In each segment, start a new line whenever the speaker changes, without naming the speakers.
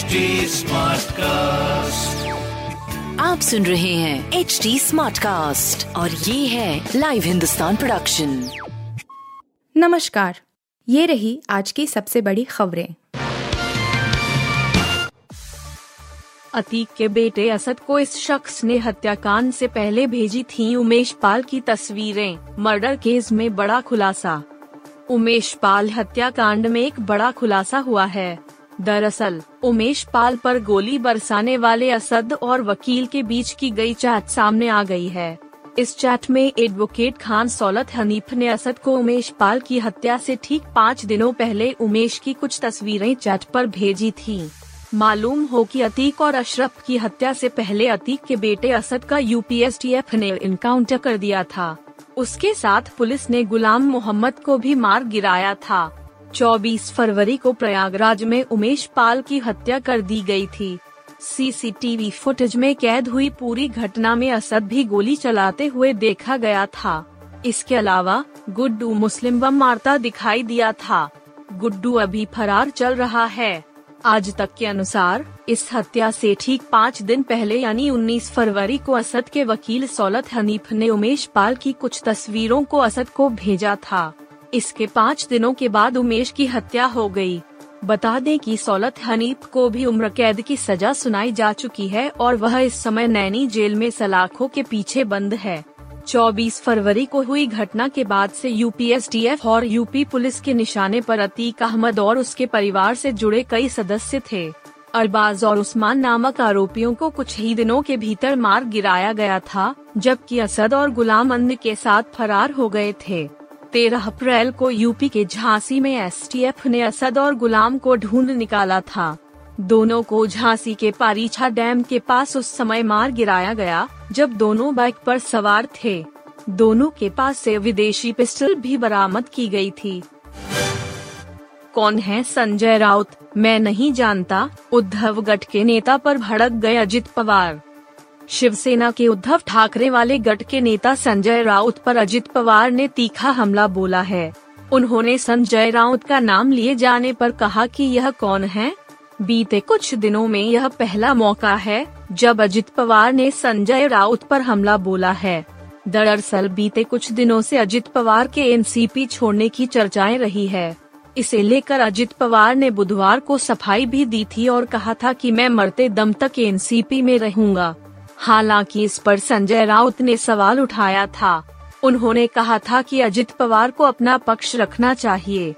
HD cast
आप सुन रहे हैं एच डी स्मार्ट कास्ट और ये है लाइव हिंदुस्तान प्रोडक्शन
नमस्कार ये रही आज की सबसे बड़ी खबरें।
अतीक के बेटे असद को इस शख्स ने हत्याकांड से पहले भेजी थी उमेश पाल की तस्वीरें मर्डर केस में बड़ा खुलासा। उमेश पाल हत्याकांड में एक बड़ा खुलासा हुआ है। दरअसल, उमेश पाल पर गोली बरसाने वाले असद और वकील के बीच की गई चैट सामने आ गई है। इस चैट में एडवोकेट खान सौलत हनीफ ने असद को उमेश पाल की हत्या से ठीक पाँच दिनों पहले उमेश की कुछ तस्वीरें चैट पर भेजी थी। मालूम हो कि अतीक और अशरफ की हत्या से पहले अतीक के बेटे असद का यूपीएसटीएफ ने इनकाउंटर कर दिया था। उसके साथ पुलिस ने गुलाम मोहम्मद को भी मार गिराया था। 24 फरवरी को प्रयागराज में उमेश पाल की हत्या कर दी गई थी। सीसीटीवी फुटेज में कैद हुई पूरी घटना में असद भी गोली चलाते हुए देखा गया था। इसके अलावा, गुड्डू मुस्लिम बम मारता दिखाई दिया था। गुड्डू अभी फरार चल रहा है। आज तक के अनुसार, इस हत्या से ठीक पाँच दिन पहले यानी 19 फरवरी को असद के वकील सौलत हनीफ ने उमेश पाल की कुछ तस्वीरों को असद को भेजा था। इसके पाँच दिनों के बाद उमेश की हत्या हो गई। बता दें कि सौलत हनीफ को भी उम्र कैद की सजा सुनाई जा चुकी है और वह इस समय नैनी जेल में सलाखों के पीछे बंद है। 24 फरवरी को हुई घटना के बाद से यूपीएसटीएफ और यूपी पुलिस के निशाने पर अतीक अहमद और उसके परिवार से जुड़े कई सदस्य थे। अरबाज और उस्मान नामक आरोपियों को कुछ ही दिनों के भीतर मार गिराया गया था, जबकि असद और गुलाम अंद के साथ फरार हो गए थे। तेरह अप्रैल को यूपी के झांसी में एसटीएफ ने असद और गुलाम को ढूंढ निकाला था। दोनों को झांसी के पारीछा डैम के पास उस समय मार गिराया गया, जब दोनों बाइक पर सवार थे। दोनों के पास से विदेशी पिस्टल भी बरामद की गई थी। कौन है संजय राउत? मैं नहीं जानता, उद्धव गठ के नेता पर भड़क गए अजित पवार। शिवसेना के उद्धव ठाकरे वाले गट के नेता संजय राउत पर अजित पवार ने तीखा हमला बोला है। उन्होंने संजय राउत का नाम लिए जाने पर कहा कि यह कौन है? बीते कुछ दिनों में यह पहला मौका है, जब अजित पवार ने संजय राउत पर हमला बोला है। दरअसल बीते कुछ दिनों से अजित पवार के एनसीपी छोड़ने की चर्चाएँ रही है। इसे लेकर अजित पवार ने बुधवार को सफ़ाई भी दी थी और कहा था कि मैं मरते दम तक एनसीपी में रहूँगा। हालाँकि इस पर संजय राउत ने सवाल उठाया था। उन्होंने कहा था कि अजित पवार को अपना पक्ष रखना चाहिए।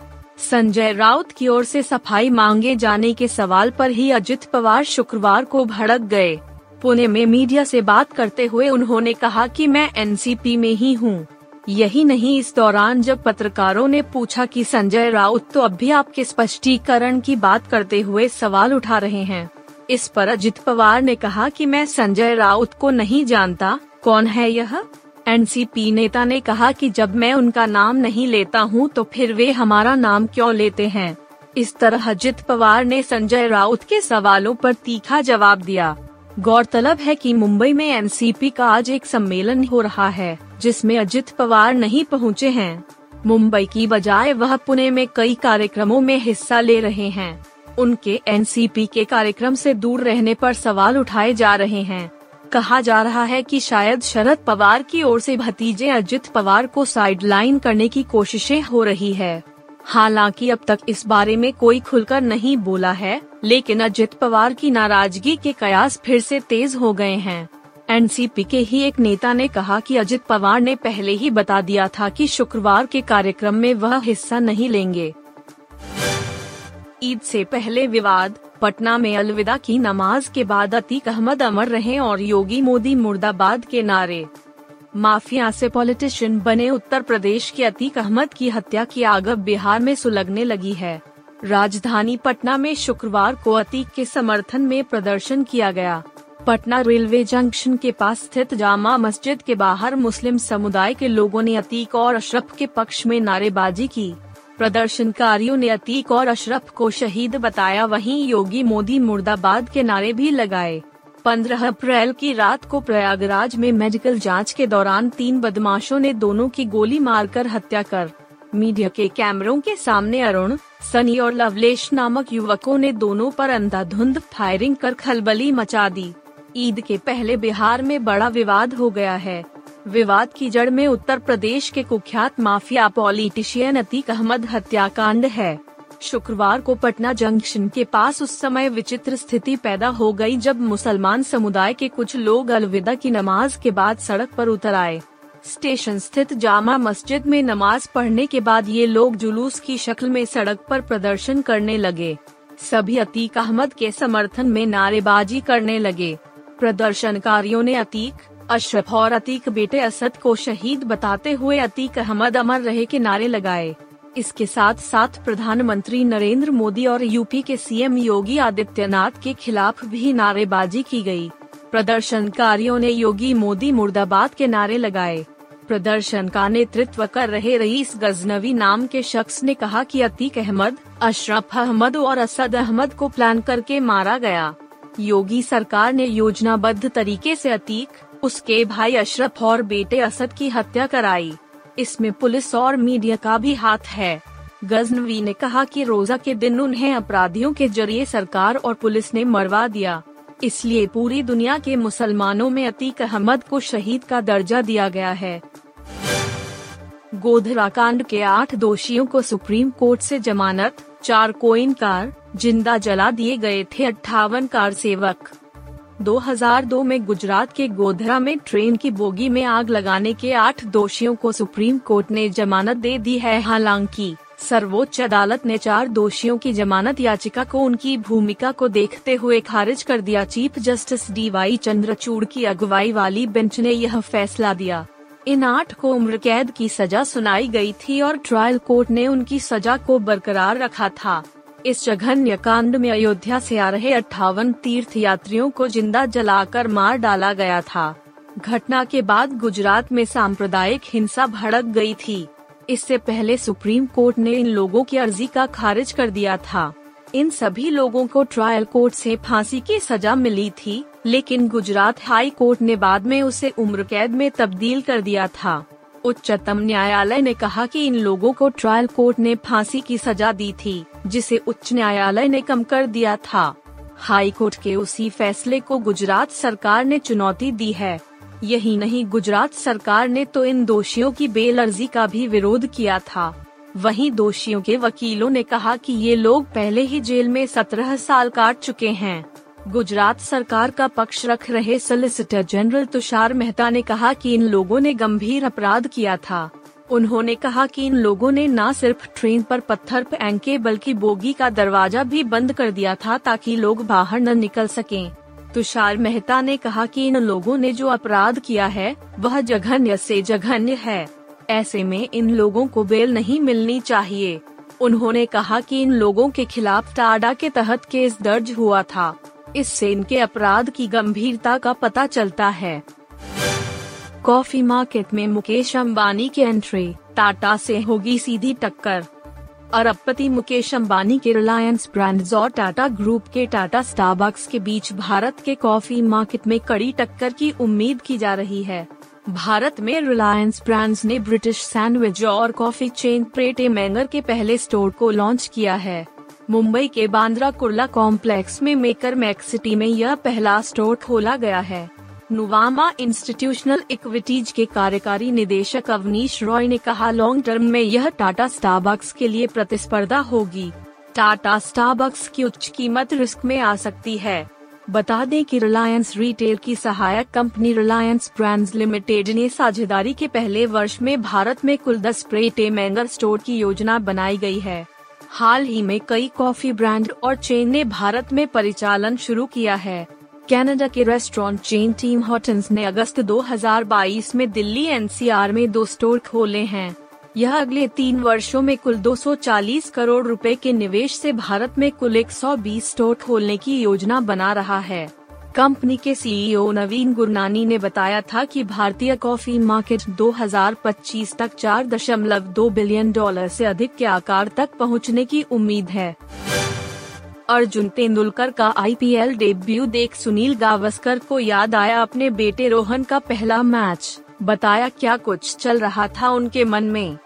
संजय राउत की ओर से सफ़ाई मांगे जाने के सवाल पर ही अजित पवार शुक्रवार को भड़क गए। पुणे में मीडिया से बात करते हुए उन्होंने कहा कि मैं एनसीपी में ही हूँ। यही नहीं, इस दौरान जब पत्रकारों ने पूछा कि संजय राउत तो अब भी आपके स्पष्टीकरण की बात करते हुए सवाल उठा रहे हैं। इस पर अजित पवार ने कहा कि मैं संजय राउत को नहीं जानता, कौन है यह? एनसीपी नेता ने कहा कि जब मैं उनका नाम नहीं लेता हूँ तो फिर वे हमारा नाम क्यों लेते हैं? इस तरह अजित पवार ने संजय राउत के सवालों पर तीखा जवाब दिया। गौरतलब है कि मुंबई में एनसीपी का आज एक सम्मेलन हो रहा है, जिसमें अजित पवार नहीं पहुँचे हैं। मुंबई की बजाय वह पुणे में कई कार्यक्रमों में हिस्सा ले रहे हैं। उनके एनसीपी के कार्यक्रम से दूर रहने पर सवाल उठाए जा रहे हैं। कहा जा रहा है कि शायद शरद पवार की ओर से भतीजे अजित पवार को साइडलाइन करने की कोशिशें हो रही है। हालाँकि अब तक इस बारे में कोई खुलकर नहीं बोला है, लेकिन अजित पवार की नाराज़गी के कयास फिर से तेज हो गए हैं। एनसीपी के ही एक नेता ने कहा कि अजित पवार ने पहले ही बता दिया था कि शुक्रवार के कार्यक्रम में वह हिस्सा नहीं लेंगे। ईद से पहले विवाद, पटना में अलविदा की नमाज़ के बाद अतीक अहमद अमर रहे और योगी मोदी मुर्दाबाद के नारे। माफिया से पॉलिटिशियन बने उत्तर प्रदेश के अतीक अहमद की हत्या की आग बिहार में सुलगने लगी है। राजधानी पटना में शुक्रवार को अतीक के समर्थन में प्रदर्शन किया गया। पटना रेलवे जंक्शन के पास स्थित जामा मस्जिद के बाहर मुस्लिम समुदाय के लोगों ने अतीक और अशरफ के पक्ष में नारेबाजी की। प्रदर्शनकारियों ने अतीक और अशरफ को शहीद बताया। वहीं योगी मोदी मुर्दाबाद के नारे भी लगाए। 15 अप्रैल की रात को प्रयागराज में मेडिकल जाँच के दौरान तीन बदमाशों ने दोनों की गोली मारकर हत्या कर। मीडिया के कैमरों के सामने अरुण, सनी और लवलेश नामक युवकों ने दोनों पर अंधाधुंध फायरिंग कर खलबली मचा दी। ईद के पहले बिहार में बड़ा विवाद हो गया है। विवाद की जड़ में उत्तर प्रदेश के कुख्यात माफिया पॉलिटिशियन अतीक अहमद हत्याकांड है। शुक्रवार को पटना जंक्शन के पास उस समय विचित्र स्थिति पैदा हो गई जब मुसलमान समुदाय के कुछ लोग अलविदा की नमाज़ के बाद सड़क पर उतर आए। स्टेशन स्थित जामा मस्जिद में नमाज़ पढ़ने के बाद ये लोग जुलूस की शक्ल में सड़क पर प्रदर्शन करने लगे। सभी अतीक अहमद के समर्थन में नारेबाजी करने लगे। प्रदर्शनकारियों ने अतीक अशरफ और अतीक बेटे असद को शहीद बताते हुए अतीक अहमद अमर रहे के नारे लगाए। इसके साथ साथ प्रधानमंत्री नरेंद्र मोदी और यूपी के सीएम योगी आदित्यनाथ के खिलाफ भी नारेबाजी की गई। प्रदर्शनकारियों ने योगी मोदी मुर्दाबाद के नारे लगाए। प्रदर्शन का नेतृत्व कर रहे रईस गजनवी नाम के शख्स ने कहा कि अतीक अहमद, अशरफ अहमद और असद अहमद को प्लान करके मारा गया। योगी सरकार ने योजनाबद्ध तरीके से अतीक उसके भाई अशरफ और बेटे असद की हत्या कराई। इसमें पुलिस और मीडिया का भी हाथ है। गजनवी ने कहा कि रोजा के दिन उन्हें अपराधियों के ज़रिए सरकार और पुलिस ने मरवा दिया। इसलिए पूरी दुनिया के मुसलमानों में अतीक अहमद को शहीद का दर्जा दिया गया है। गोधरा कांड के आठ दोषियों को सुप्रीम कोर्ट से जमानत, चार कोइन कार ज़िंदा जला दिए गए थे अट्ठावन कार सेवक 2002 में गुजरात के गोधरा में ट्रेन की बोगी में आग लगाने के आठ दोषियों को सुप्रीम कोर्ट ने जमानत दे दी है। हालाँकि, सर्वोच्च अदालत ने चार दोषियों की जमानत याचिका को उनकी भूमिका को देखते हुए खारिज कर दिया। Chief justice D Y Chandrachud की अगुवाई वाली बेंच ने यह फैसला दिया। इन आठ को उम्र कैद की सजा सुनाई गई थी और ट्रायल कोर्ट ने उनकी सजा को बरकरार रखा था। इस जघन्य कांड में अयोध्या से आ रहे अट्ठावन तीर्थ यात्रियों को ज़िंदा जलाकर मार डाला गया था। घटना के बाद गुजरात में सांप्रदायिक हिंसा भड़क गई थी। इससे पहले सुप्रीम कोर्ट ने इन लोगों की अर्जी का खारिज कर दिया था। इन सभी लोगों को ट्रायल कोर्ट से फांसी की सजा मिली थी, लेकिन गुजरात हाई कोर्ट ने बाद में उसे उम्र कैद में तब्दील कर दिया था। उच्चतम न्यायालय ने कहा कि इन लोगों को ट्रायल कोर्ट ने फांसी की सजा दी थी, जिसे उच्च न्यायालय ने कम कर दिया था। हाई कोर्ट के उसी फैसले को गुजरात सरकार ने चुनौती दी है। यही नहीं, गुजरात सरकार ने तो इन दोषियों की बेल अर्जी का भी विरोध किया था। वहीं दोषियों के वकीलों ने कहा कि ये लोग पहले ही जेल में सत्रह साल काट चुके हैं। गुजरात सरकार का पक्ष रख रहे सोलिसिटर जनरल तुषार मेहता ने कहा कि इन लोगों ने गंभीर अपराध किया था। उन्होंने कहा कि इन लोगों ने न सिर्फ़ ट्रेन पर पत्थर फेंके बल्कि बोगी का दरवाज़ा भी बंद कर दिया था ताकि लोग बाहर न निकल सकें। तुषार मेहता ने कहा कि इन लोगों ने जो अपराध किया है, वह जघन्य से जघन्य है। ऐसे में इन लोगों को बेल नहीं मिलनी चाहिए। उन्होंने कहा कि इन लोगों के खिलाफ टाडा के तहत केस दर्ज हुआ था। इससे इनके अपराध की गंभीरता का पता चलता है। कॉफ़ी मार्केट में मुकेश अंबानी की एंट्री, टाटा से होगी सीधी टक्कर। अरबपति मुकेश अंबानी के रिलायंस ब्रांड्स और टाटा ग्रुप के टाटा स्टारबक्स के बीच भारत के कॉफ़ी मार्केट में कड़ी टक्कर की उम्मीद की जा रही है। भारत में रिलायंस ब्रांड्स ने ब्रिटिश सैंडविच और coffee chain Pret a Manger के पहले स्टोर को लॉन्च किया है। मुंबई के बांद्रा कुर्ला कॉम्प्लेक्स में मेकर मैक सिटी में यह पहला स्टोर खोला गया है। नुवामा इंस्टीट्यूशनल इक्विटीज के कार्यकारी निदेशक अवनीश रॉय ने कहा, लॉन्ग टर्म में यह टाटा स्टारबक्स के लिए प्रतिस्पर्धा होगी। टाटा स्टारबक्स की उच्च कीमत रिस्क में आ सकती है। बता दें कि रिलायंस रिटेल की सहायक कंपनी रिलायंस ब्रांड्स लिमिटेड ने साझेदारी के पहले वर्ष में भारत में कुल दस प्रेटे मैंगर स्टोर की योजना बनाई गई है। हाल ही में कई कॉफ़ी ब्रांड और चेन ने भारत में परिचालन शुरू किया है। कनाडा के रेस्टोरेंट चेन टीम हॉटन्स ने अगस्त 2022 में दिल्ली एनसीआर में दो स्टोर खोले हैं। यह अगले तीन वर्षों में कुल 240 करोड़ रुपए के निवेश से भारत में कुल 120 स्टोर खोलने की योजना बना रहा है। कंपनी के सीईओ नवीन गुरनानी ने बताया था कि भारतीय कॉफ़ी मार्केट 2025 तक 4.2 बिलियन डॉलर से अधिक के आकार तक पहुँचने की उम्मीद है। अर्जुन तेंदुलकर का आईपीएल डेब्यू देख सुनील गावस्कर को याद आया अपने बेटे रोहन का पहला मैच। बताया क्या कुछ चल रहा था उनके मन में?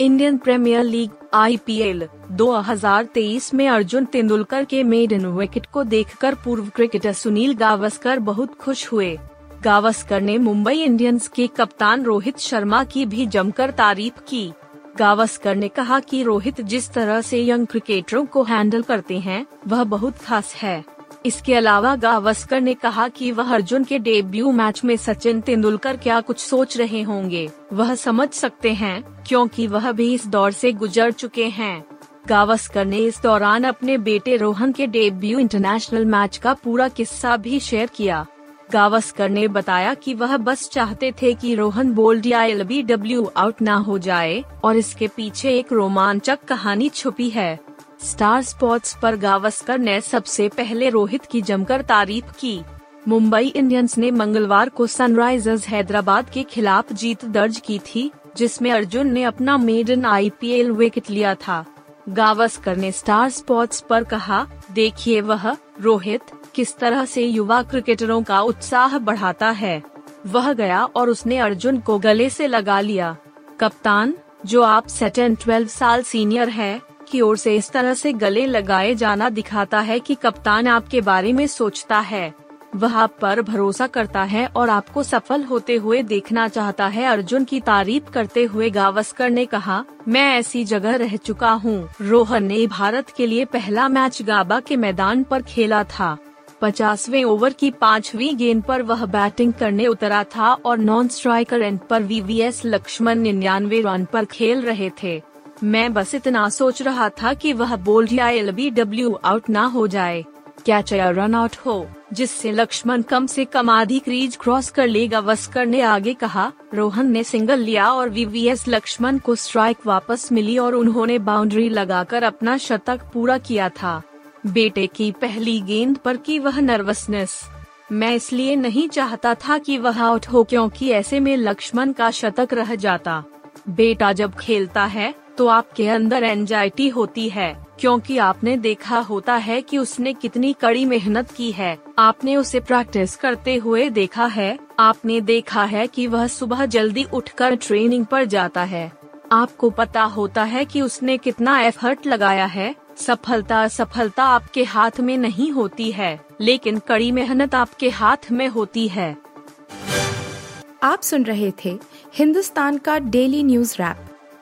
इंडियन प्रीमियर लीग आईपीएल 2023 में अर्जुन तेंदुलकर के मेडन विकेट को देखकर पूर्व क्रिकेटर सुनील गावस्कर बहुत खुश हुए। गावस्कर ने मुंबई इंडियंस के कप्तान रोहित शर्मा की भी जमकर तारीफ़ की। गावस्कर ने कहा कि रोहित जिस तरह से यंग क्रिकेटरों को हैंडल करते हैं, वह बहुत खास है। इसके अलावा गावस्कर ने कहा कि वह अर्जुन के डेब्यू मैच में सचिन तेंदुलकर क्या कुछ सोच रहे होंगे। वह समझ सकते हैं, क्योंकि वह भी इस दौर से गुजर चुके हैं। गावस्कर ने इस दौरान अपने बेटे रोहन के डेब्यू इंटरनेशनल मैच का पूरा किस्सा भी शेयर किया। गावस्कर ने बताया कि वह बस चाहते थे कि रोहन बोल्ड या एल आउट न हो जाए, और इसके पीछे एक रोमांचक कहानी छुपी है। स्टार स्पोर्ट्स पर गावस्कर ने सबसे पहले रोहित की जमकर तारीफ़ की। मुंबई इंडियंस ने मंगलवार को सनराइजर्स हैदराबाद के खिलाफ जीत दर्ज की थी, जिसमें अर्जुन ने अपना मेडन आईपीएल विकेट लिया था। गावस्कर ने स्टार स्पोर्ट्स पर कहा, देखिए वह, रोहित, किस तरह से युवा क्रिकेटरों का उत्साह बढ़ाता है। वह गया और उसने अर्जुन को गले से लगा लिया। कप्तान, जो आप सेटेन ट्वेल्व साल सीनियर है की ओर से इस तरह से गले लगाए जाना दिखाता है कि कप्तान आपके बारे में सोचता है। वह आप पर भरोसा करता है और आपको सफल होते हुए देखना चाहता है। अर्जुन की तारीफ़ करते हुए गावस्कर ने कहा, मैं ऐसी जगह रह चुका हूँ। रोहन ने भारत के लिए पहला मैच गाबा के मैदान पर खेला था। पचासवे ओवर की पांचवी गेंद पर वह बैटिंग करने उतरा था और नॉन स्ट्राइकर एंड पर वीवीएस लक्ष्मण निन्यानवे रन पर खेल रहे थे। मैं बस इतना सोच रहा था कि वह बोल्ड या एल बी डब्ल्यू आउट ना हो जाए। कैच या रन आउट हो? जिससे लक्ष्मण कम से कम आधी क्रीज क्रॉस कर लेगा। वस्कर ने आगे कहा, रोहन ने सिंगल लिया और वीवीएस लक्ष्मण को स्ट्राइक वापस मिली और उन्होंने बाउंड्री लगाकर अपना शतक पूरा किया था। बेटे की पहली गेंद पर की वह नर्वसनेस मैं इसलिए नहीं चाहता था कि वह आउट हो, क्योंकि ऐसे में लक्ष्मण का शतक रह जाता। बेटा जब खेलता है तो आपके अंदर एंजाइटी होती है, क्योंकि आपने देखा होता है कि उसने कितनी कड़ी मेहनत की है। आपने उसे प्रैक्टिस करते हुए देखा है, आपने देखा है कि वह सुबह जल्दी उठकर ट्रेनिंग पर जाता है। आपको पता होता है कि उसने कितना एफर्ट लगाया है, सफलता असफलता आपके हाथ में नहीं होती है, लेकिन कड़ी मेहनत आपके हाथ में होती है।
आप सुन रहे थे हिंदुस्तान का डेली न्यूज़ रैप